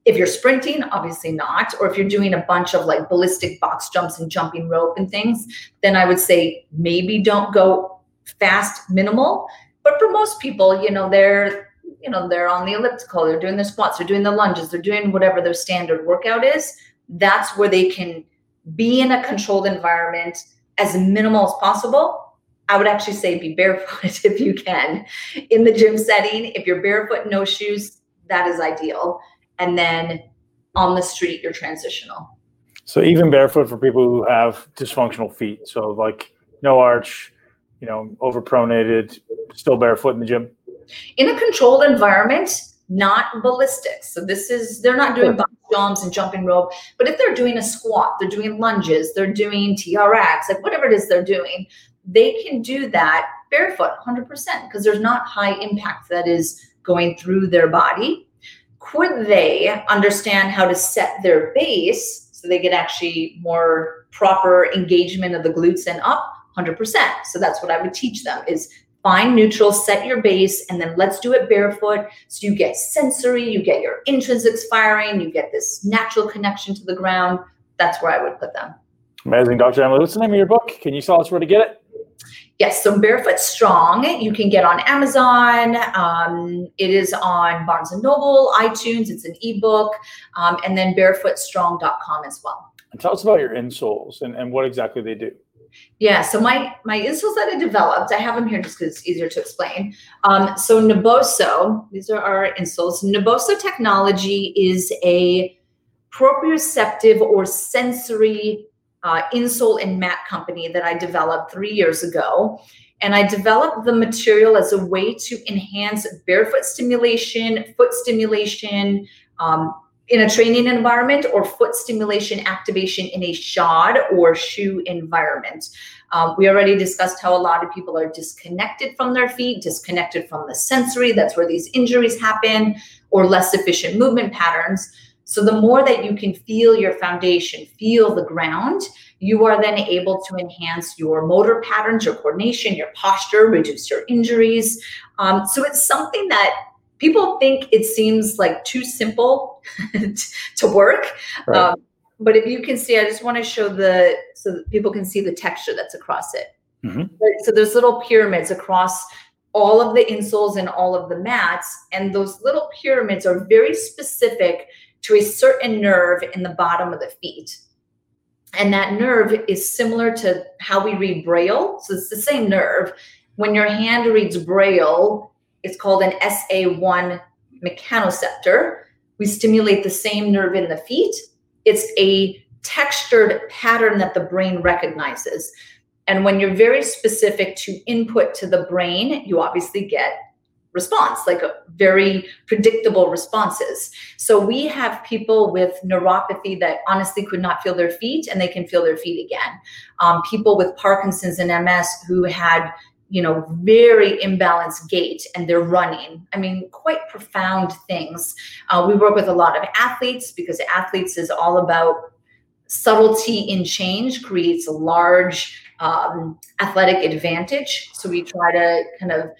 if you're sprinting, obviously not. Or if you're doing a bunch of like ballistic box jumps and jumping rope and things, then I would say maybe don't go fast, minimal. But for most people, you know, they're you know they're on the elliptical, they're doing their squats, they're doing the lunges, they're doing whatever their standard workout is. That's where they can be in a controlled environment as minimal as possible. I would actually say be barefoot if you can in the gym setting. If you're barefoot, no shoes, that is ideal and then on the street you're transitional. So even barefoot for people who have dysfunctional feet, so like no arch, you know, overpronated, still barefoot in the gym. In a controlled environment, not ballistics. So this is they're not doing box jumps and jumping rope, but if they're doing a squat, they're doing lunges, they're doing TRX, like whatever it is they're doing, they can do that barefoot 100% because there's not high impact that is going through their body. Could they understand how to set their base so they get actually more proper engagement of the glutes and up 100%. So that's what I would teach them is find neutral, set your base, and then let's do it barefoot. So you get sensory, you get your intrinsics firing, you get this natural connection to the ground. That's where I would put them. Amazing, Dr. Emily. What's the name of your book? Can you tell us where to get it? Yes, so Barefoot Strong, you can get on Amazon. Um, it is on Barnes and Noble, iTunes. It's an ebook, um, and then barefootstrong.com as well. And tell us about your insoles and, and what exactly they do. Yeah, so my my insoles that I developed, I have them here just because it's easier to explain. Um, so Naboso, these are our insoles. Naboso technology is a proprioceptive or sensory uh, insole and mat company that I developed three years ago. And I developed the material as a way to enhance barefoot stimulation, foot stimulation um, in a training environment, or foot stimulation activation in a shod or shoe environment. Um, we already discussed how a lot of people are disconnected from their feet, disconnected from the sensory. That's where these injuries happen, or less efficient movement patterns. So the more that you can feel your foundation, feel the ground, you are then able to enhance your motor patterns, your coordination, your posture, reduce your injuries. Um, so it's something that people think it seems like too simple to work. Right. Um, but if you can see, I just want to show the so that people can see the texture that's across it. Mm-hmm. Right? So there's little pyramids across all of the insoles and all of the mats, and those little pyramids are very specific to a certain nerve in the bottom of the feet. And that nerve is similar to how we read Braille. So it's the same nerve. When your hand reads Braille, it's called an SA1 mechanoreceptor. We stimulate the same nerve in the feet. It's a textured pattern that the brain recognizes. And when you're very specific to input to the brain, you obviously get response, like very predictable responses. So we have people with neuropathy that honestly could not feel their feet and they can feel their feet again. Um, people with Parkinson's and MS who had you know very imbalanced gait and they're running i mean quite profound things uh, we work with a lot of athletes because athletes is all about subtlety in change creates a large um, athletic advantage so we try to kind of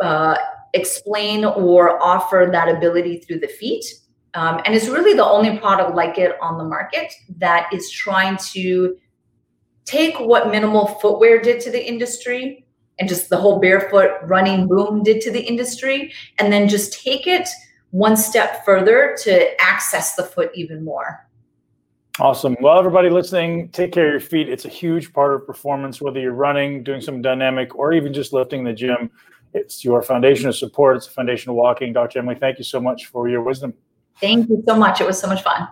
uh, explain or offer that ability through the feet. Um, and it's really the only product like it on the market that is trying to take what minimal footwear did to the industry and just the whole barefoot running boom did to the industry, and then just take it one step further to access the foot even more. Awesome. Well, everybody listening, take care of your feet. It's a huge part of performance, whether you're running, doing some dynamic, or even just lifting the gym. It's your foundation of support. It's a foundation of walking. Dr. Emily, thank you so much for your wisdom. Thank you so much. It was so much fun.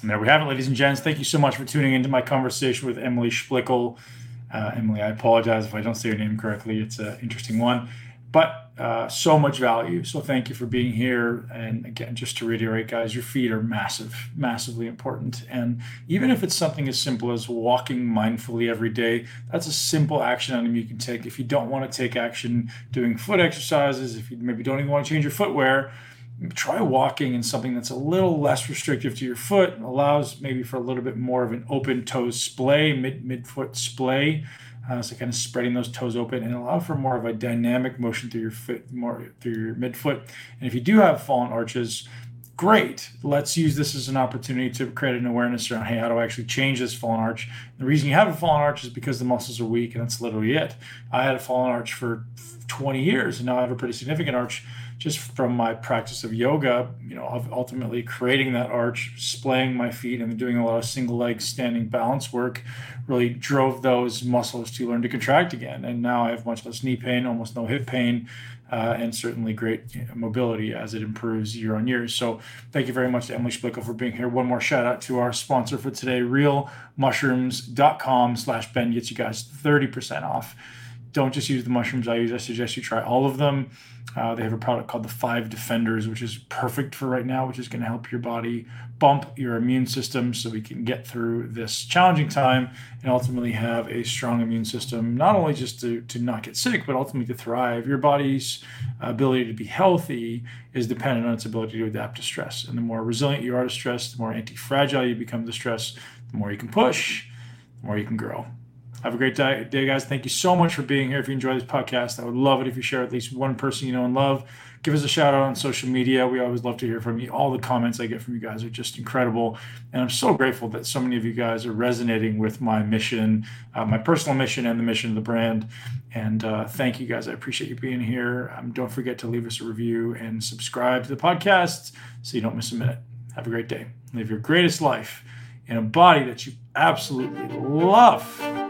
And there we have it, ladies and gents. Thank you so much for tuning into my conversation with Emily Splichal. Uh, Emily, I apologize if I don't say your name correctly. It's an interesting one but uh, so much value. So thank you for being here. And again, just to reiterate, guys, your feet are massive, massively important. And even if it's something as simple as walking mindfully every day, that's a simple action item you can take. If you don't want to take action doing foot exercises, if you maybe don't even want to change your footwear, try walking in something that's a little less restrictive to your foot, allows maybe for a little bit more of an open toe splay, mid midfoot splay. Uh, so kind of spreading those toes open and allow for more of a dynamic motion through your foot, more through your midfoot. And if you do have fallen arches, great. Let's use this as an opportunity to create an awareness around, hey, how do I actually change this fallen arch? The reason you have a fallen arch is because the muscles are weak, and that's literally it. I had a fallen arch for 20 years, and now I have a pretty significant arch just from my practice of yoga, you know, of ultimately creating that arch, splaying my feet, and doing a lot of single leg standing balance work really drove those muscles to learn to contract again. And now I have much less knee pain, almost no hip pain, uh, and certainly great mobility as it improves year on year. So thank you very much to Emily Splichal for being here. One more shout out to our sponsor for today, realmushrooms.com slash Ben gets you guys 30% off don't just use the mushrooms I use. I suggest you try all of them. Uh, they have a product called the Five Defenders, which is perfect for right now, which is going to help your body bump your immune system so we can get through this challenging time and ultimately have a strong immune system, not only just to, to not get sick, but ultimately to thrive. Your body's ability to be healthy is dependent on its ability to adapt to stress. And the more resilient you are to stress, the more anti fragile you become to stress, the more you can push, the more you can grow. Have a great day, guys. Thank you so much for being here. If you enjoy this podcast, I would love it if you share at least one person you know and love. Give us a shout out on social media. We always love to hear from you. All the comments I get from you guys are just incredible. And I'm so grateful that so many of you guys are resonating with my mission, uh, my personal mission, and the mission of the brand. And uh, thank you guys. I appreciate you being here. Um, don't forget to leave us a review and subscribe to the podcast so you don't miss a minute. Have a great day. Live your greatest life in a body that you absolutely love.